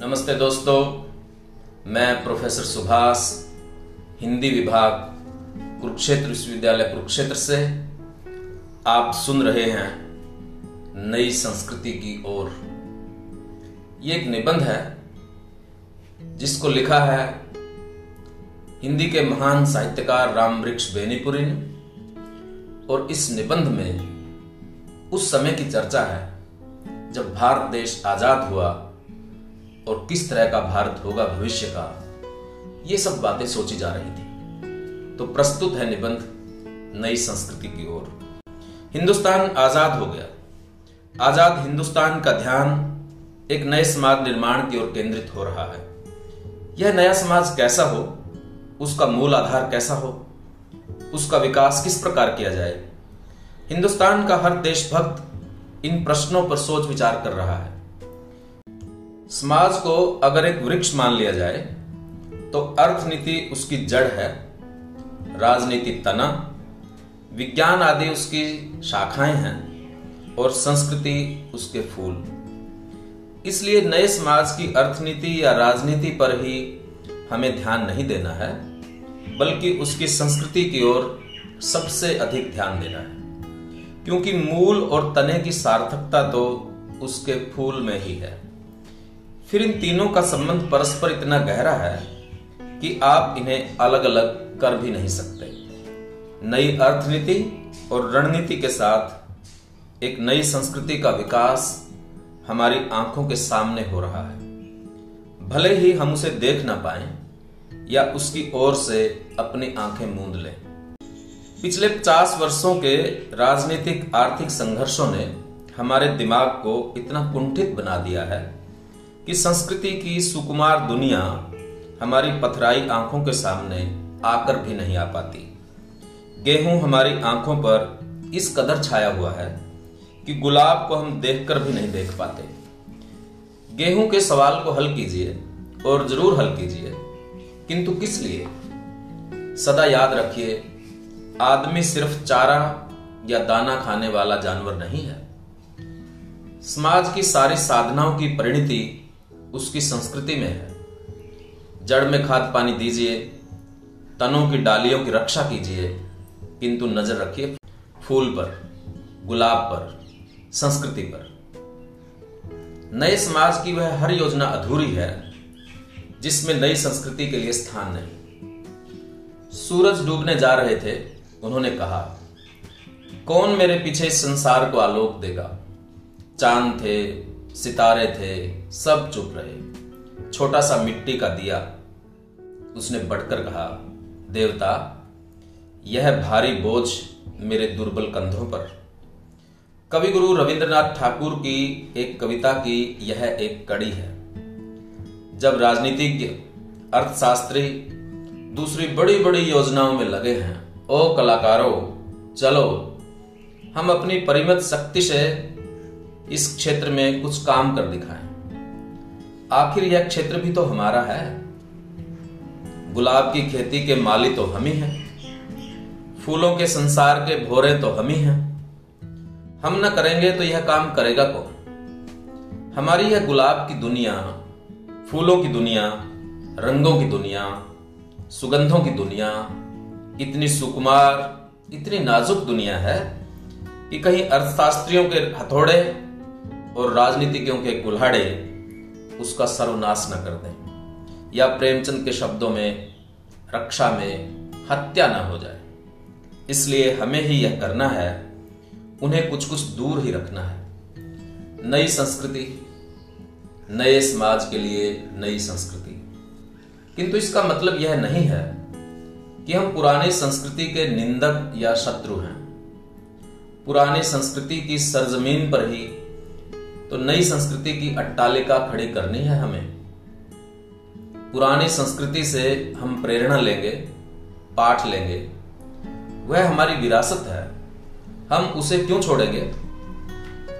नमस्ते दोस्तों, मैं प्रोफेसर सुभाष, हिंदी विभाग, कुरुक्षेत्र विश्वविद्यालय कुरुक्षेत्र से आप सुन रहे हैं नई संस्कृति की ओर। ये एक निबंध है, जिसको लिखा है हिंदी के महान साहित्यकार राम वृक्ष बेनीपुरी ने, और इस निबंध में उस समय की चर्चा है जब भारत देश आज़ाद हुआ और किस तरह का भारत होगा भविष्य का, ये सब बातें सोची जा रही थी। तो प्रस्तुत है निबंध नई संस्कृति की ओर। हिंदुस्तान आज़ाद हो गया। आज़ाद हिंदुस्तान का ध्यान एक नए समाज निर्माण की ओर केंद्रित हो रहा है। यह नया समाज कैसा हो, उसका मूल आधार कैसा हो, उसका विकास किस प्रकार किया जाए, हिंदुस्तान का हर देशभक्त इन प्रश्नों पर सोच विचार कर रहा है। समाज को अगर एक वृक्ष मान लिया जाए तो अर्थनीति उसकी जड़ है, राजनीति तना, विज्ञान आदि उसकी शाखाएँ हैं, और संस्कृति उसके फूल। इसलिए नए समाज की अर्थनीति या राजनीति पर ही हमें ध्यान नहीं देना है, बल्कि उसकी संस्कृति की ओर सबसे अधिक ध्यान देना है। क्योंकि मूल और तने की सार्थकता तो उसके फूल में ही है। फिर इन तीनों का संबंध परस्पर इतना गहरा है कि आप इन्हें अलग अलग कर भी नहीं सकते। नई अर्थनीति और रणनीति के साथ एक नई संस्कृति का विकास हमारी आँखों के सामने हो रहा है। भले ही हम उसे देख ना पाए या उसकी ओर से अपनी आँखें मूंद लें। पिछले पचास वर्षों के राजनीतिक आर्थिक संघर्षों ने हमारे दिमाग को इतना कुंठित बना दिया है कि संस्कृति की सुकुमार दुनिया हमारी पथराई आँखों के सामने आकर भी नहीं आ पाती। गेहूँ हमारी आँखों पर इस कदर छाया हुआ है कि गुलाब को हम देखकर भी नहीं देख पाते। गेहूँ के सवाल को हल कीजिए और ज़रूर हल कीजिए, किंतु किस लिए? सदा याद रखिए, आदमी सिर्फ़ चारा या दाना खाने वाला जानवर नहीं है। समाज की सारी साधनाओं की परिणति उसकी संस्कृति में है। जड़ में खाद पानी दीजिए, तनों की डालियों की रक्षा कीजिए, किंतु नज़र रखिए फूल पर, गुलाब पर, संस्कृति पर। नए समाज की वह हर योजना अधूरी है, जिसमें नई संस्कृति के लिए स्थान नहीं। सूरज डूबने जा रहे थे, उन्होंने कहा, कौन मेरे पीछे इस संसार को आलोक देगा? चाँद थे, सितारे थे सब चुप रहे। छोटा सा मिट्टी का दिया। उसने बढ़कर कहा, देवता, यह भारी बोझ मेरे दुर्बल कंधों पर। कवि गुरु रविंद्रनाथ ठाकुर की एक कविता की यह एक कड़ी है। जब राजनीतिज्ञ, अर्थशास्त्री दूसरी बड़ी बड़ी योजनाओं में लगे हैं, ओ कलाकारों, चलो, हम अपनी परिमित शक्ति से इस क्षेत्र में कुछ काम कर दिखाएँ। आखिर यह क्षेत्र भी तो हमारा है। गुलाब की खेती के माली तो हम ही हैं। फूलों के संसार के भोरे तो हम ही हैं। हम न करेंगे तो यह काम करेगा कौन? हमारी यह गुलाब की दुनिया, फूलों की दुनिया, रंगों की दुनिया, सुगंधों की दुनिया, इतनी सुकुमार, इतनी नाजुक दुनिया है कि कहीं अर्थशास्त्रियों के हथौड़े और राजनीतिज्ञों के गुल्हाड़े उसका सर्वनाश न कर दें। या प्रेमचंद के शब्दों में, रक्षा में हत्या न हो जाए। इसलिए हमें ही यह करना है, उन्हें कुछ कुछ दूर ही रखना है। नई संस्कृति, नए समाज के लिए नई संस्कृति। किंतु इसका मतलब यह नहीं है कि हम पुरानी संस्कृति के निंदक या शत्रु हैं। पुरानी संस्कृति की सरजमीन पर ही तो नई संस्कृति की अट्टालिका खड़ी करनी है हमें। पुरानी संस्कृति से हम प्रेरणा लेंगे, पाठ लेंगे। वह हमारी विरासत है। हम उसे क्यों छोड़ेंगे?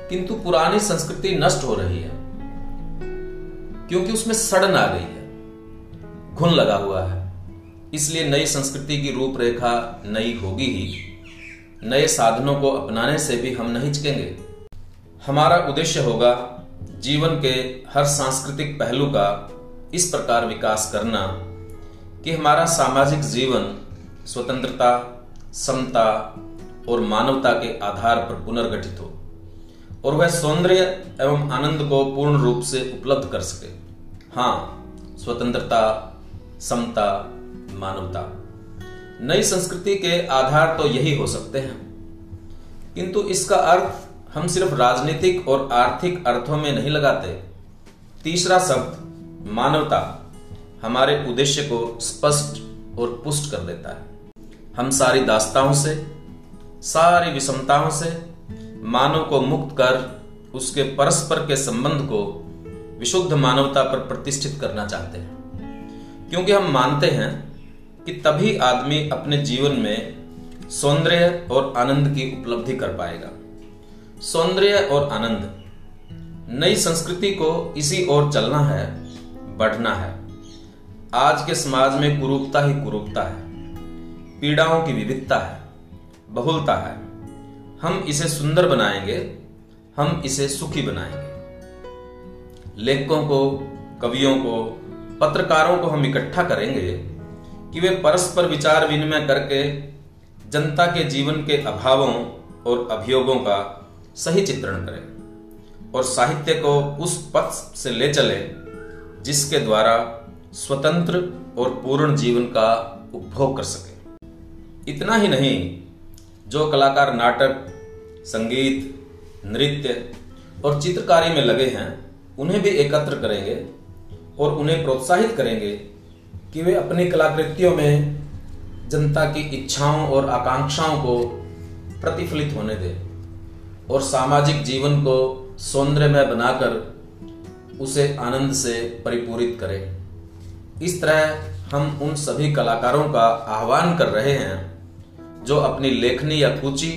किंतु पुरानी संस्कृति नष्ट हो रही है। क्योंकि उसमें सड़न आ गई है। घुन लगा हुआ है। इसलिए नई संस्कृति की रूपरेखा नई होगी ही। नए साधनों को अपनाने से भी हम नहीं हिचकेंगे। हमारा उद्देश्य होगा जीवन के हर सांस्कृतिक पहलू का इस प्रकार विकास करना कि हमारा सामाजिक जीवन स्वतंत्रता, समता और मानवता के आधार पर पुनर्गठित हो और वह सौंदर्य एवं आनंद को पूर्ण रूप से उपलब्ध कर सके। हाँ स्वतंत्रता, समता, मानवता। नई संस्कृति के आधार तो यही हो सकते हैं। किंतु इसका अर्थ हम सिर्फ़ राजनीतिक और आर्थिक अर्थों में नहीं लगाते। तीसरा शब्द, मानवता, हमारे उद्देश्य को स्पष्ट और पुष्ट कर देता है। हम सारी दास्ताओं से, सारी विषमताओं से, मानव को मुक्त कर उसके परस्पर के संबंध को विशुद्ध मानवता पर प्रतिष्ठित करना चाहते हैं। क्योंकि हम मानते हैं कि तभी आदमी अपने जीवन में सौंदर्य और आनंद की उपलब्धि कर पाएगा। सौंदर्य और आनंद। नई संस्कृति को इसी ओर चलना है, बढ़ना है। आज के समाज में कुरूपता ही कुरूपता है। पीड़ाओं की विविधता है, बहुलता है। हम इसे सुंदर बनाएँगे, हम इसे सुखी बनाएँगे। लेखकों को, कवियों को, पत्रकारों को हम इकट्ठा करेंगे कि वे परस्पर विचार विनिमय करके जनता के जीवन के अभावों और अभियोगों का सही चित्रण करें और साहित्य को उस पथ से ले चले जिसके द्वारा स्वतंत्र और पूर्ण जीवन का उपभोग कर सके। इतना ही नहीं, जो कलाकार नाटक, संगीत, नृत्य और चित्रकारी में लगे हैं, उन्हें भी एकत्र करेंगे और उन्हें प्रोत्साहित करेंगे कि वे अपनी कलाकृतियों में जनता की इच्छाओं और आकांक्षाओं को प्रतिफलित होने दें। और सामाजिक जीवन को सौंदर्यमय बनाकर उसे आनंद से परिपूरित करें। इस तरह हम उन सभी कलाकारों का आह्वान कर रहे हैं, जो अपनी लेखनी या कुची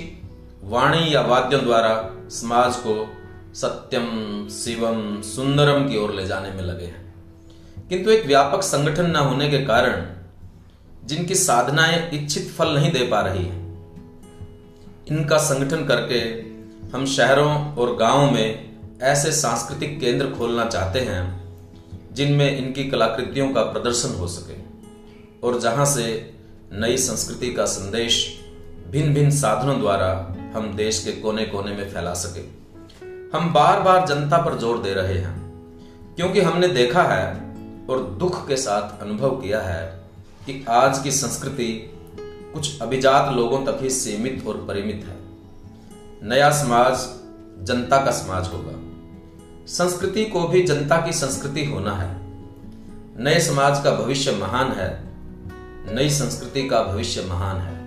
वाणी या वाद्यों द्वारा समाज को सत्यम, शिवम, सुंदरम की ओर ले जाने में लगे हैं। किंतु एक व्यापक संगठन न होने के कारण जिनकी साधनाएँ इच्छित फल नहीं दे पा रही है, इनका संगठन करके हम शहरों और गाँवों में ऐसे सांस्कृतिक केंद्र खोलना चाहते हैं, जिनमें इनकी कलाकृतियों का प्रदर्शन हो सके और जहाँ से नई संस्कृति का संदेश भिन्न भिन्न साधनों द्वारा हम देश के कोने कोने में फैला सके। हम बार बार जनता पर ज़ोर दे रहे हैं, क्योंकि हमने देखा है और दुख के साथ अनुभव किया है कि आज की संस्कृति कुछ अभिजात लोगों तक ही सीमित और परिमित है। नया समाज जनता का समाज होगा। संस्कृति को भी जनता की संस्कृति होना है। नए समाज का भविष्य महान है। नई संस्कृति का भविष्य महान है।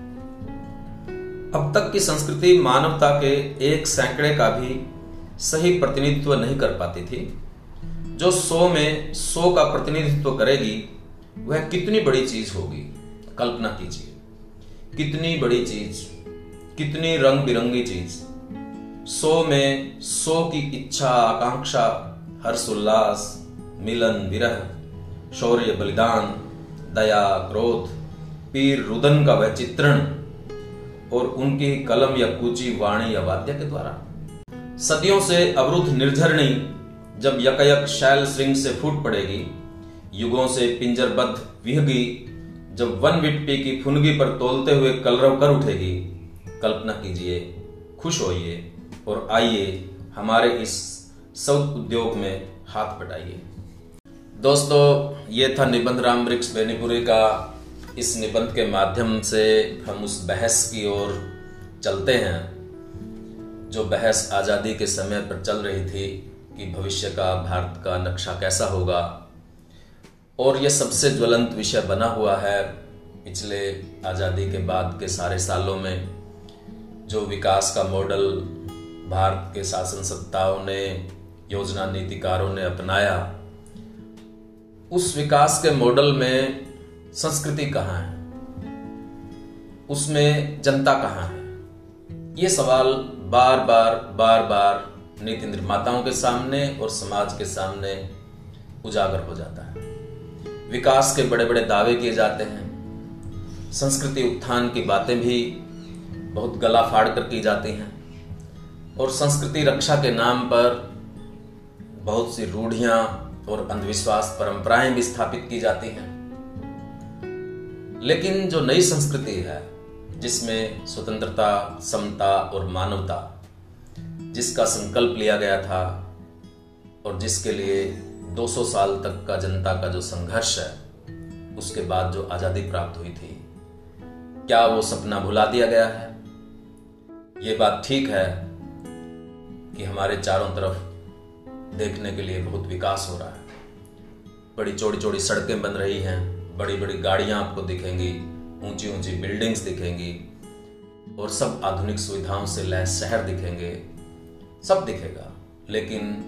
अब तक की संस्कृति मानवता के एक सैकड़े का भी सही प्रतिनिधित्व नहीं कर पाती थी। जो सौ में सौ का प्रतिनिधित्व करेगी, वह कितनी बड़ी चीज़ होगी? कल्पना कीजिए। कितनी बड़ी चीज़ कितनी रंग बिरंगी चीज़। सो में सो की इच्छा, आकांक्षा, हर्षोल्लास, मिलन, विरह, शौर्य, बलिदान, दया, क्रोध, पीर, रुदन का वह चित्रण और उनकी कलम या कूची, वाणी या वाद्य के द्वारा। सदियों से अवरुद्ध निर्झरणी जब यकयक शैल श्रृंग से फूट पड़ेगी, युगों से पिंजरबद्ध विहगी, जब वन विट्टी की फुनगी पर तोलते हुए कलरव कर उठेगी कल्पना कीजिए, खुश होइए और आइए हमारे इस सब उद्योग में हाथ बटाइए। दोस्तों, ये था निबंध राम वृक्ष बेनीपुरी का। इस निबंध के माध्यम से हम उस बहस की ओर चलते हैं, जो बहस आज़ादी के समय पर चल रही थी कि भविष्य का, भारत का नक्शा कैसा होगा। और यह सबसे ज्वलंत विषय बना हुआ है पिछले आज़ादी के बाद के सारे सालों में। जो विकास का मॉडल भारत के शासन सत्ताओं ने, योजना नीतिकारों ने अपनाया, उस विकास के मॉडल में संस्कृति कहाँ है? उसमें जनता कहाँ है? ये सवाल बार बार बार बार नीति निर्माताओं के सामने और समाज के सामने उजागर हो जाता है। विकास के बड़े बड़े दावे किए जाते हैं। संस्कृति उत्थान की बातें भी बहुत गला फाड़ कर की जाती हैं। और संस्कृति रक्षा के नाम पर बहुत सी रूढ़ियाँ और अंधविश्वास परंपराएँ भी स्थापित की जाती हैं। लेकिन जो नई संस्कृति है, जिसमें स्वतंत्रता, समता और मानवता, जिसका संकल्प लिया गया था, और जिसके लिए 200 साल तक का जनता का जो संघर्ष है, उसके बाद जो आज़ादी प्राप्त हुई थी, क्या वो सपना भुला दिया गया है? ये बात ठीक है कि हमारे चारों तरफ़ देखने के लिए बहुत विकास हो रहा है। बड़ी चौड़ी चौड़ी सड़कें बन रही हैं, बड़ी बड़ी गाड़ियाँ आपको दिखेंगी ऊँची ऊँची बिल्डिंग्स दिखेंगी और सब आधुनिक सुविधाओं से लैस शहर दिखेंगे, सब दिखेगा, लेकिन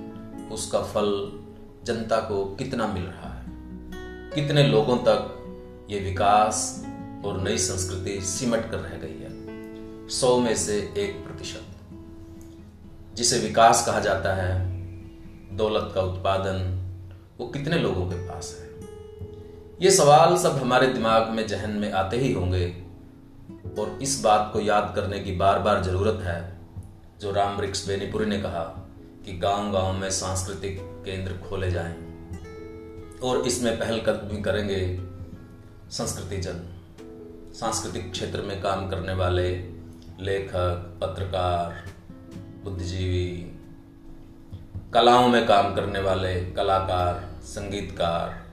उसका फल जनता को कितना मिल रहा है? कितने लोगों तक ये विकास और नई संस्कृति सिमट कर रह गई है? सौ में से एक प्रतिशत, जिसे विकास कहा जाता है, दौलत का उत्पादन, वो कितने लोगों के पास है? ये सवाल सब हमारे दिमाग में, जहन में आते ही होंगे, और इस बात को याद करने की बार बार ज़रूरत है, जो राम वृक्ष बेनीपुरी ने कहा कि गाँव गाँव में सांस्कृतिक केंद्र खोले जाएँ, और इसमें पहल कदमी करेंगे संस्कृति जन सांस्कृतिक क्षेत्र में काम करने वाले लेखक, पत्रकार, बुद्धिजीवी, कलाओं में काम करने वाले कलाकार, संगीतकार।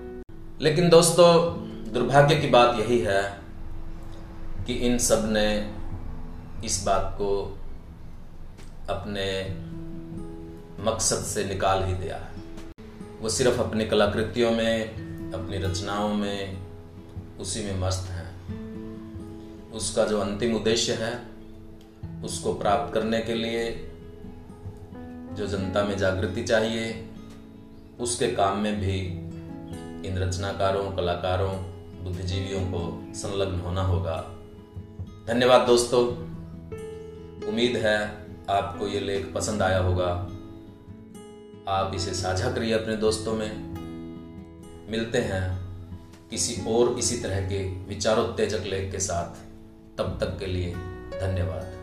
लेकिन दोस्तों, दुर्भाग्य की बात यही है कि इन सबने इस बात को अपने मकसद से निकाल ही दिया है। वो सिर्फ़ अपनी कलाकृतियों में, अपनी रचनाओं में, उसी में मस्त हैं। उसका जो अंतिम उद्देश्य है उसको प्राप्त करने के लिए जो जनता में जागृति चाहिए, उसके काम में भी इन रचनाकारों, कलाकारों, बुद्धिजीवियों को संलग्न होना होगा। धन्यवाद दोस्तों। उम्मीद है आपको ये लेख पसंद आया होगा। आप इसे साझा करिए अपने दोस्तों में। मिलते हैं किसी और इसी तरह के विचारोत्तेजक लेख के साथ। तब तक के लिए धन्यवाद।